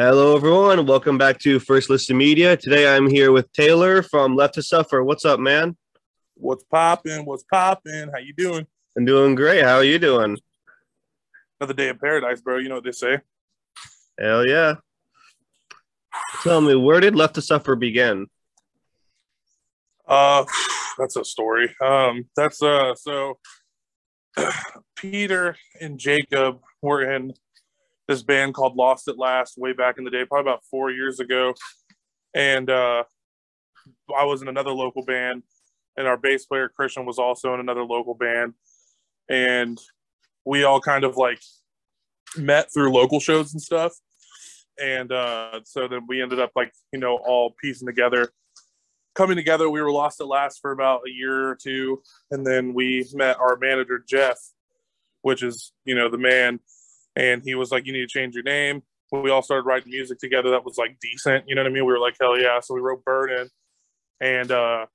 Hello, everyone. Welcome back to First Listen Media. Today, I'm here with Taylor from Left to Suffer. What's up, man? What's popping? What's popping? How you doing? I'm doing great. How are you doing? Another day in paradise, bro. You know what they say. Hell yeah. Tell me, where did Left to Suffer begin? Uh, that's a story. Um, that's uh, so Peter and Jacob were in this band called Lost at Last way back in the day, probably about four years ago, and uh, I was in another local band, and our bass player Christian was also in another local band, and we all kind of like met through local shows and stuff. And uh, so then we ended up like you know all piecing together. Coming together we were lost at last for about a year or two. And then we met our manager jeff which is you know the man and he was like you need to change your name we all started writing music together that was like decent you know what i mean we were like hell yeah so we wrote burden and uh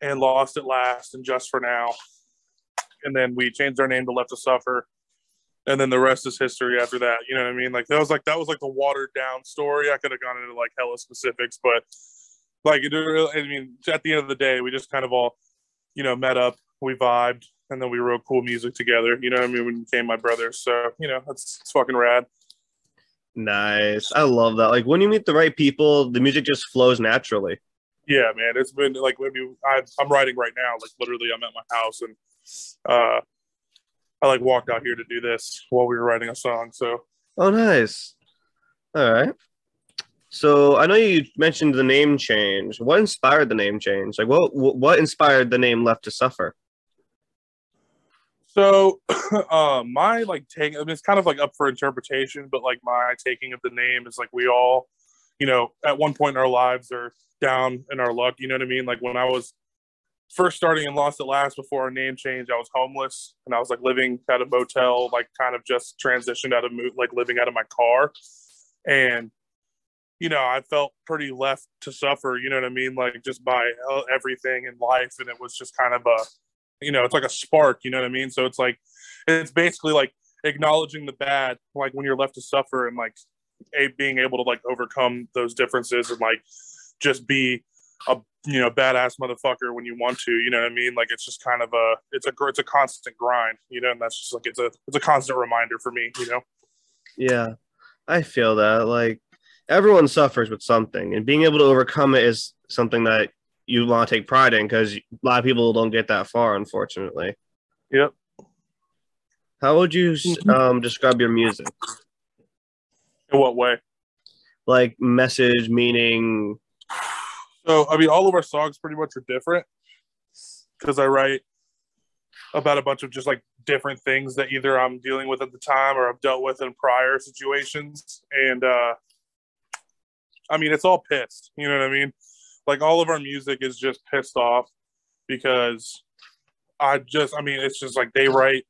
and lost at last and just for now and then we changed our name to left to suffer and then the rest is history after that. You know what I mean? Like that was like that was like the watered down story. I could have gone into like hella specifics, but like it, I mean, at the end of the day, we just kind of all, you know, met up, we vibed, and then we wrote cool music together. You know what I mean? We became my brothers. So you know, that's it's fucking rad. Nice. I love that. Like when you meet the right people, the music just flows naturally. Yeah, man. It's been like when you, I, I'm writing right now. Like literally, I'm at my house and uh I like walked out here to do this while we were writing a song. So Oh nice. All right. So I know you mentioned the name change. What inspired the name change? Like what what inspired the name Left to Suffer? So uh, my like take I mean it's kind of like up for interpretation, but like my taking of the name is like we all, you know, at one point in our lives are down in our luck, you know what I mean? Like when I was first starting in Lost at Last before our name change, I was homeless and I was like living at a motel, like kind of just transitioned out of like living out of my car. And, you know, I felt pretty left to suffer, you know what I mean? Like just by uh, everything in life. And it was just kind of a, you know, it's like a spark, you know what I mean? So it's like, it's basically like acknowledging the bad, like when you're left to suffer and like a, being able to like overcome those differences and like just be a you know badass motherfucker when you want to you know what i mean like it's just kind of a it's a it's a constant grind you know and that's just like it's a it's a constant reminder for me you know yeah i feel that like everyone suffers with something and being able to overcome it is something that you want to take pride in because a lot of people don't get that far unfortunately yep how would you mm-hmm. um, describe your music in what way like message meaning so I mean, all of our songs pretty much are different because I write about a bunch of just like different things that either I'm dealing with at the time or I've dealt with in prior situations. And uh I mean, it's all pissed. You know what I mean? Like all of our music is just pissed off because I just, I mean, it's just like they write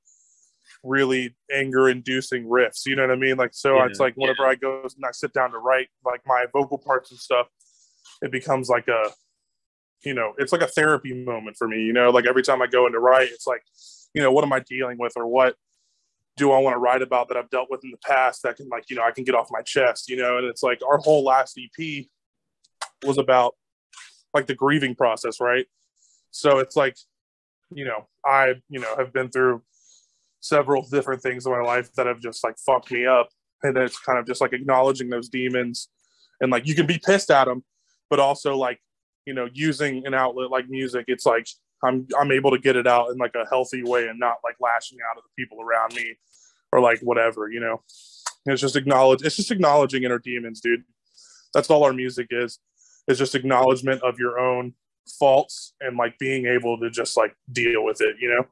really anger inducing riffs. You know what I mean? Like, so yeah, it's like whenever yeah. I go and I sit down to write like my vocal parts and stuff, it becomes like a you know it's like a therapy moment for me you know like every time i go into write it's like you know what am i dealing with or what do i want to write about that i've dealt with in the past that can like you know i can get off my chest you know and it's like our whole last ep was about like the grieving process right? So it's like you know i you know have been through several different things in my life that have just like fucked me up. And it's kind of just like acknowledging those demons and like you can be pissed at them but also like you know using an outlet like music it's like i'm i'm able to get it out in like a healthy way and not like lashing out at the people around me or like whatever you know? It's just acknowledge it's just acknowledging inner demons dude. That's all our music is is just acknowledgement of your own faults and like being able to just like deal with it you know?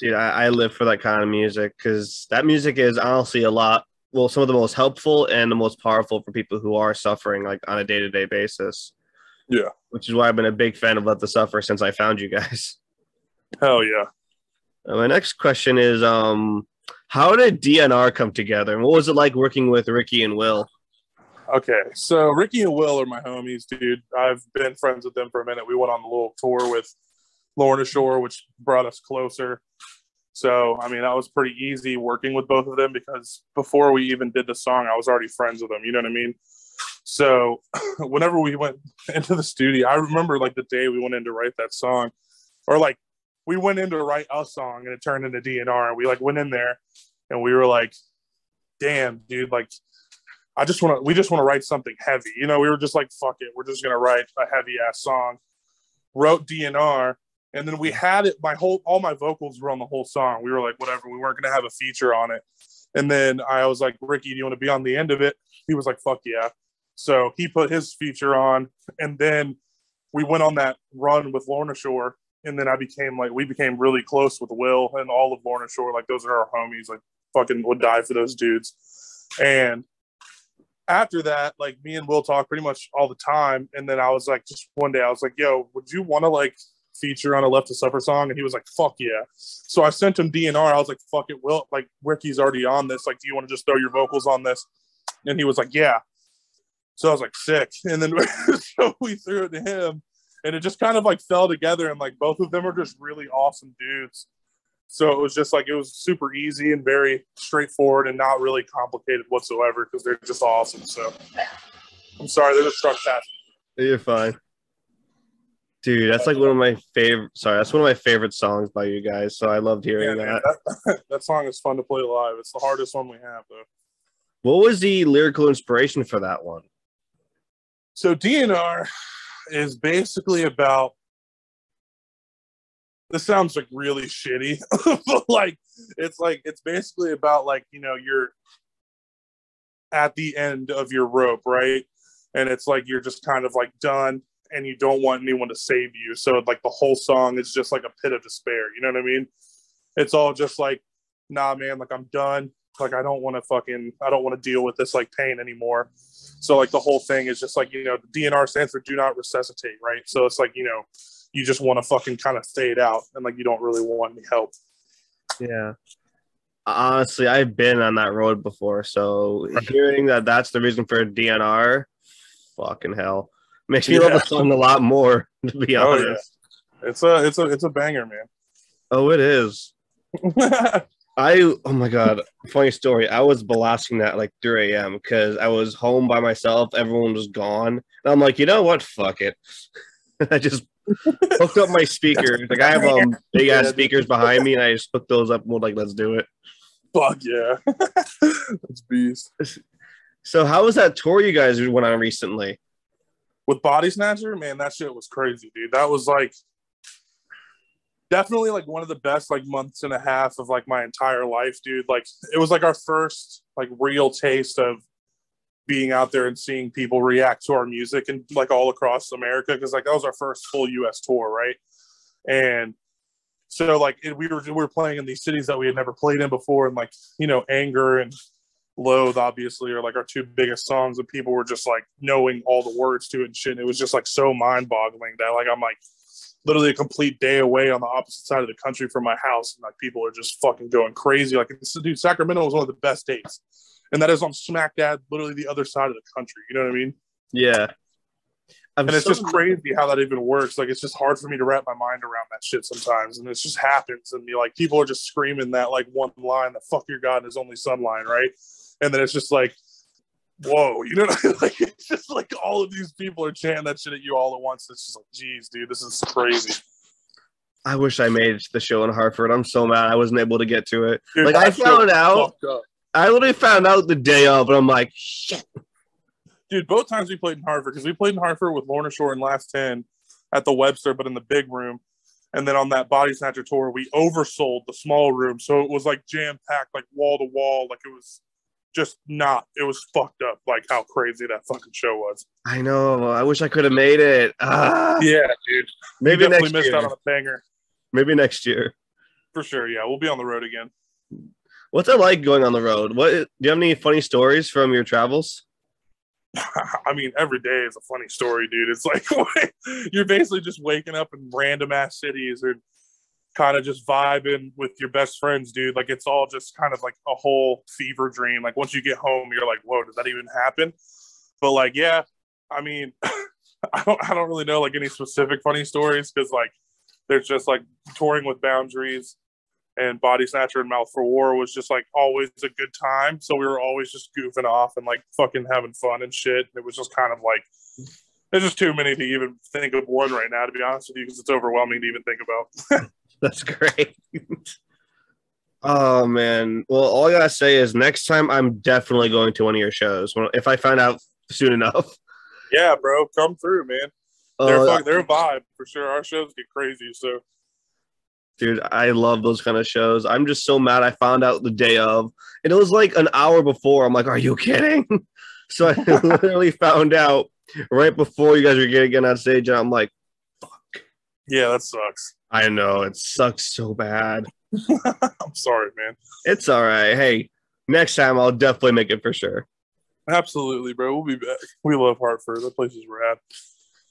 Dude i, I live for that kind of music because that music is honestly a lot well some of the most helpful and the most powerful for people who are suffering like on a day-to-day basis. Yeah. Which is why i've been a big fan of Left to Suffer since i found you guys. Hell yeah. Uh, my next question is um how did dnr come together? And what was it like working with ricky and will okay so ricky and will are my homies dude i've been friends with them for a minute we went on a little tour with lorna shore which brought us closer So, I mean, that was pretty easy working with both of them because before we even did the song, I was already friends with them. You know what I mean? So, whenever we went into the studio, I remember like the day we went in to write that song, or like we went in to write a song and it turned into DNR. And we like went in there and we were like, damn, dude, like, I just want to, we just want to write something heavy. You know, we were just like, fuck it. We're just going to write a heavy ass song. Wrote DNR and then we had it my whole all my vocals were on the whole song we were like whatever we weren't going to have a feature on it and then i was like ricky do you want to be on the end of it he was like fuck yeah so he put his feature on and then we went on that run with lorna shore and then i became like we became really close with will and all of lorna shore like those are our homies like fucking would die for those dudes and after that, like me and Will talk pretty much all the time. And then I was like, just one day, I was like, yo, would you want to like feature on a Left to Suffer song? And he was like, fuck yeah. So I sent him DNR. I was like, fuck it, Will. Like, Ricky's already on this. Like, do you want to just throw your vocals on this? And he was like, yeah. So I was like, sick. And then so we threw it to him. And it just kind of like fell together. And like both of them are just really awesome dudes. So it was just like, it was super easy and very straightforward and not really complicated whatsoever because they're just awesome. So I'm sorry, there's a truck passing. You're fine. Dude, that's like one of my favorite. Sorry, that's one of my favorite songs by you guys. So I loved hearing yeah, that. that. that. song is fun to play live. It's the hardest one we have, though. What was the lyrical inspiration for that one? So DNR is basically about. This sounds like really shitty, but like it's like it's basically about like you know you're at the end of your rope, right? And it's like you're just kind of like done and you don't want anyone to save you. So like the whole song is just like a pit of despair. You know what I mean? It's all just like, nah, man, like I'm done. Like I don't want to fucking, I don't want to deal with this like pain anymore. So like the whole thing is just like you know, the DNR stands for do not resuscitate, right? So it's like you know, you just want to fucking kind of fade out and like you don't really want any help. Yeah. Honestly, I've been on that road before, so hearing that that's the reason for DNR, fucking hell. Makes me yeah. love the song a lot more, to be honest. Oh, yeah. It's a it's a it's a banger, man. Oh, it is. I oh my god, funny story. I was blasting that like 3 a.m. because I was home by myself. Everyone was gone, and I'm like, you know what? Fuck it. I just hooked up my speakers. Like I have um big ass speakers behind me, and I just hooked those up. And we're like, let's do it. Fuck yeah, that's beast. So how was that tour you guys went on recently? with Body Snatcher, man, that shit was crazy, dude. That was like definitely like one of the best like months and a half of like my entire life, dude. Like it was like our first like real taste of being out there and seeing people react to our music and like all across America because like that was our first full US tour, right? And so like it, we were we were playing in these cities that we had never played in before, and like you know anger and Loathe, obviously, are like our two biggest songs, and people were just like knowing all the words to it and shit. And it was just like so mind boggling that like I'm like literally a complete day away on the opposite side of the country from my house, and like people are just fucking going crazy. Like, dude, Sacramento was one of the best dates, and that is on smack dab, literally the other side of the country. You know what I mean? Yeah. I'm and it's so just crazy how that even works. Like, it's just hard for me to wrap my mind around that shit sometimes, and it just happens. And you like people are just screaming that like one line, "The fuck your God and His only Son" line, right? and then it's just like whoa, you know, like it's just like all of these people are chanting that shit at you all at once. It's just like, geez, dude, this is crazy. I wish I made the show in Hartford. I'm so mad I wasn't able to get to it. Dude, like I found out, I literally found out the day of, but I'm like, shit. Dude, both times we played in Hartford because we played in Hartford with Lorna Shore and Last Ten at the Webster, but in the big room. And then on that Body Snatcher tour, we oversold the small room, so it was like jam packed, like wall to wall, like it was just not. It was fucked up, like how crazy that fucking show was. I know. I wish I could have made it. Ah. Yeah, dude. Maybe you definitely missed year. out on a banger. Maybe next year. For sure. Yeah, we'll be on the road again. What's it like going on the road? What do you have any funny stories from your travels? I mean, every day is a funny story, dude. It's like you're basically just waking up in random ass cities or kind of just vibing with your best friends, dude. Like it's all just kind of like a whole fever dream. Like once you get home, you're like, whoa, did that even happen? But like, yeah, I mean, I don't, I don't really know like any specific funny stories because like there's just like touring with boundaries and Body Snatcher and Mouth for War was just like always a good time. So we were always just goofing off and like fucking having fun and shit. It was just kind of like there's just too many to even think of one right now, to be honest with you, because it's overwhelming to even think about. That's great. oh man. Well, all I gotta say is next time I'm definitely going to one of your shows if I find out soon enough. Yeah, bro, come through, man. They're, uh, fuck, they're a vibe for sure. Our shows get crazy, so dude i love those kind of shows. I'm just so mad i found out the day of and it was like an hour before. I'm like are you kidding? So i literally found out right before you guys were getting on stage and i'm like fuck. Yeah that sucks. I know it sucks so bad. I'm sorry man. It's all right. Hey next time i'll definitely make it for sure. Absolutely bro. We'll be back. We love hartford. The places we're at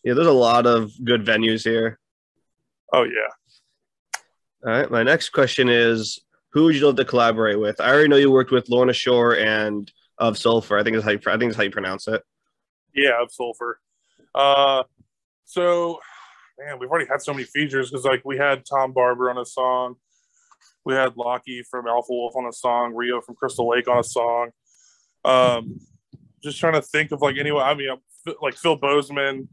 yeah there's a lot of good venues here. Oh yeah all right. My next question is who would you love to collaborate with? I already know you worked with Lorna Shore and of Sulfur. I think is how you, I think is how you pronounce it. Yeah, of Sulfur. Uh, so man, we've already had so many features because like we had Tom Barber on a song, we had Lochie from Alpha Wolf on a song, Ryo from Crystal Lake on a song. Um, just trying to think of like anyone. I mean, like Phil Bozeman,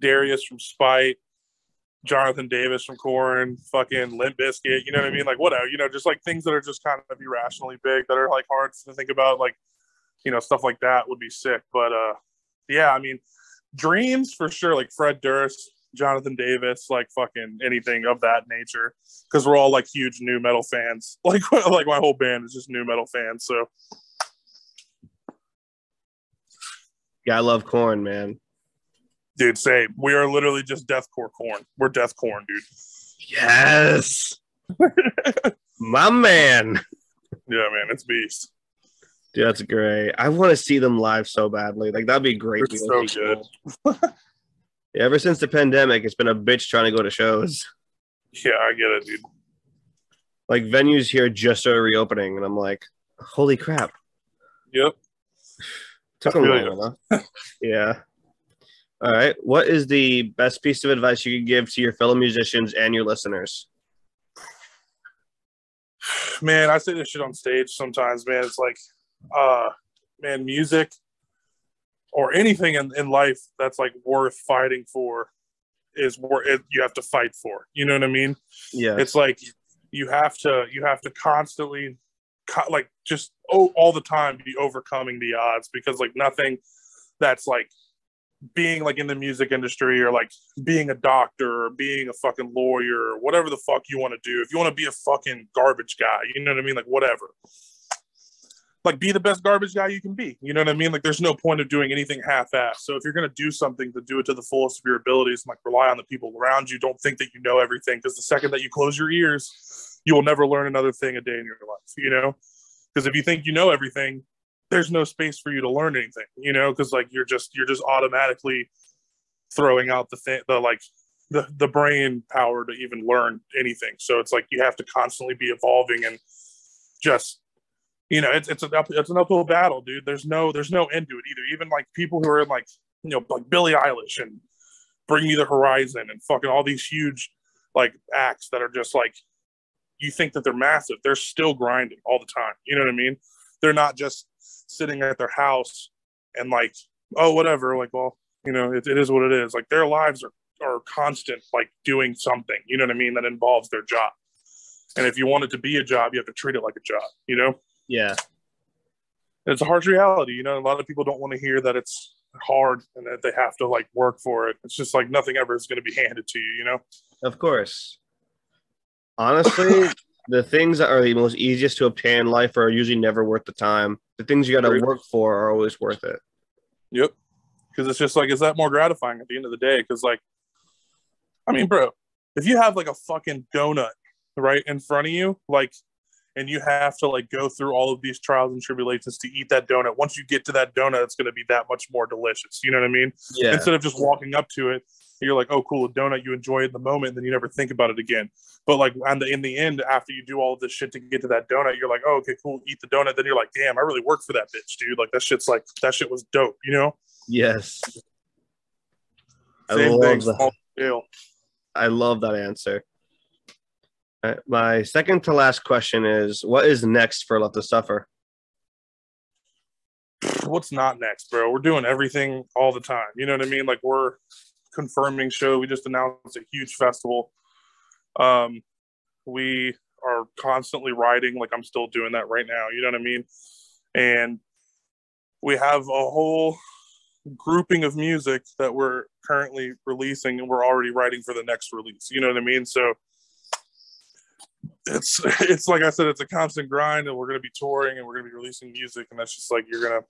Darius from Spite, Jonathan Davis from Korn, fucking Limp Bizkit, you know what I mean? Like whatever, you know, just like things that are just kind of irrationally big that are like hard to think about, like, you know, stuff like that would be sick. But uh yeah, I mean, dreams for sure, like Fred Durst, Jonathan Davis, like fucking anything of that nature. Cause we're all like huge nu metal fans. Like like my whole band is just nu metal fans. So yeah, I love Korn, man. Dude, say we are literally just deathcore Korn. We're death corn, dude. Yes. My man. Yeah, man, it's beast. Dude, that's great. I want to see them live so badly. Like that'd be great. so good. yeah, ever since the pandemic, it's been a bitch trying to go to shows. Yeah, I get it, dude. Like venues here just started reopening, and I'm like, holy crap. Yep. Took a while, huh? yeah. All right. What is the best piece of advice you could give to your fellow musicians and your listeners? Man, I say this shit on stage sometimes, man. It's like, uh, man, music or anything in, in life that's like worth fighting for is where it, you have to fight for. You know what I mean? Yeah. It's like you have to you have to constantly like just oh, all the time be overcoming the odds because like nothing that's like being like in the music industry or like being a doctor or being a fucking lawyer or whatever the fuck you want to do. If you want to be a fucking garbage guy, you know what I mean? Like whatever. Like be the best garbage guy you can be. You know what I mean? Like there's no point of doing anything half-assed. So if you're gonna do something to do it to the fullest of your abilities and like rely on the people around you, don't think that you know everything. Because the second that you close your ears, you will never learn another thing a day in your life, you know? Because if you think you know everything, there's no space for you to learn anything, you know, because like you're just you're just automatically throwing out the thing the like the the brain power to even learn anything. So it's like you have to constantly be evolving and just you know it's it's an up, it's an uphill battle, dude. There's no there's no end to it either. Even like people who are in like you know like Billie Eilish and Bring Me the Horizon and fucking all these huge like acts that are just like you think that they're massive. They're still grinding all the time. You know what I mean? They're not just sitting at their house and like, oh, whatever. Like, well, you know, it, it is what it is. Like their lives are, are constant, like doing something, you know what I mean? That involves their job. And if you want it to be a job, you have to treat it like a job, you know? Yeah. It's a harsh reality. You know, a lot of people don't want to hear that it's hard and that they have to like work for it. It's just like nothing ever is going to be handed to you, you know? Of course. Honestly, the things that are the most easiest to obtain in life are usually never worth the time. The things you got to work for are always worth it. Yep. Because it's just like, is that more gratifying at the end of the day? Because, like, I mean, bro, if you have like a fucking donut right in front of you, like, and you have to like go through all of these trials and tribulations to eat that donut. Once you get to that donut, it's going to be that much more delicious. You know what I mean? Yeah. Instead of just walking up to it you're like, oh, cool, a donut. You enjoy it in the moment, and then you never think about it again. But like, and the, in the end, after you do all of this shit to get to that donut, you're like, oh, okay, cool, eat the donut. Then you're like, damn, I really worked for that bitch, dude. Like that shit's like that shit was dope, you know? Yes. Same I love thing, that. I love that answer. Uh, my second to last question is what is next for Left to Suffer? What's not next, bro? We're doing everything all the time. You know what I mean? Like we're confirming show. We just announced a huge festival. Um, we are constantly writing. Like I'm still doing that right now. You know what I mean? And we have a whole grouping of music that we're currently releasing and we're already writing for the next release. You know what I mean? So it's it's like I said, it's a constant grind, and we're gonna be touring and we're gonna be releasing music, and that's just like you're gonna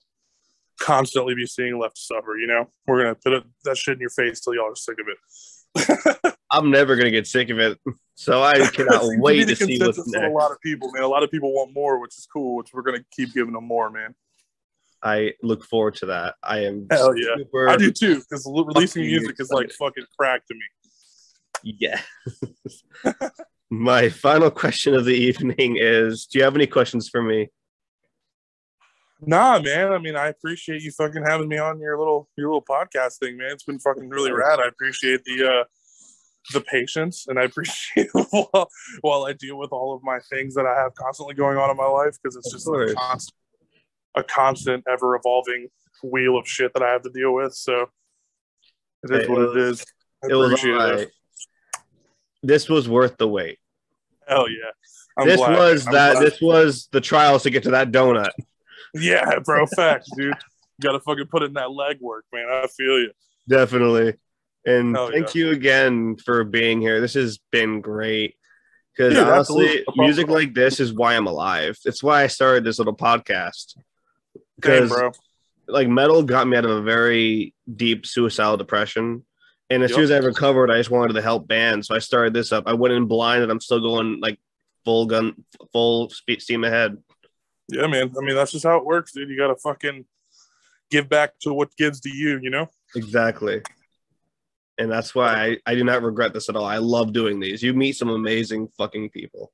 constantly be seeing Left to Suffer. You know, we're gonna put it, that shit in your face till y'all are sick of it. I'm never gonna get sick of it, so I cannot wait to see what's next. A lot of people, man. A lot of people want more, which is cool. Which we're gonna keep giving them more, man. I look forward to that. I am hell yeah, I do too. Because releasing music is like fucking crack to me. Yeah. My final question of the evening is: Do you have any questions for me? Nah, man. I mean, I appreciate you fucking having me on your little your little podcast thing, man. It's been fucking really rad. I appreciate the uh the patience and I appreciate while, while I deal with all of my things that I have constantly going on in my life because it's just a constant, a constant, ever evolving wheel of shit that I have to deal with. So it is it what was, it is. I it was right. This was worth the wait. Hell yeah. I'm this glad. was I'm that. Glad. This was the trials to get to that donut. Yeah, bro. Facts, dude. You got to fucking put in that legwork, man. I feel you. Definitely. And Hell thank yeah. you again for being here. This has been great. Because honestly, music like this is why I'm alive. It's why I started this little podcast. Because like metal got me out of a very deep suicidal depression. And as yep. soon as I recovered, I just wanted to help bands. So I started this up. I went in blind and I'm still going like full gun, full speed, steam ahead. Yeah, man. I mean, that's just how it works, dude. You got to fucking give back to what gives to you, you know? Exactly. And that's why I, I do not regret this at all. I love doing these. You meet some amazing fucking people.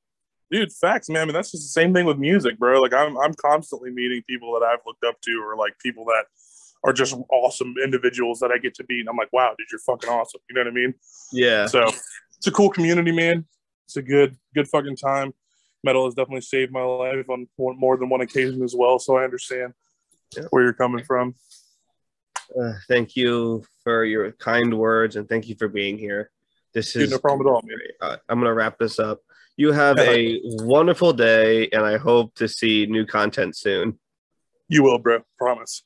Dude, facts, man. I mean, that's just the same thing with music, bro. Like, I'm, I'm constantly meeting people that I've looked up to or like people that are just awesome individuals that I get to meet. And I'm like, wow, dude, you're fucking awesome. You know what I mean? Yeah. So it's a cool community, man. It's a good, good fucking time. Metal has definitely saved my life on more than one occasion as well. So I understand yeah. where you're coming from. Uh, thank you for your kind words and thank you for being here. This is no problem at all. Man. Uh, I'm going to wrap this up. You have a wonderful day, and I hope to see new content soon. You will, bro. Promise.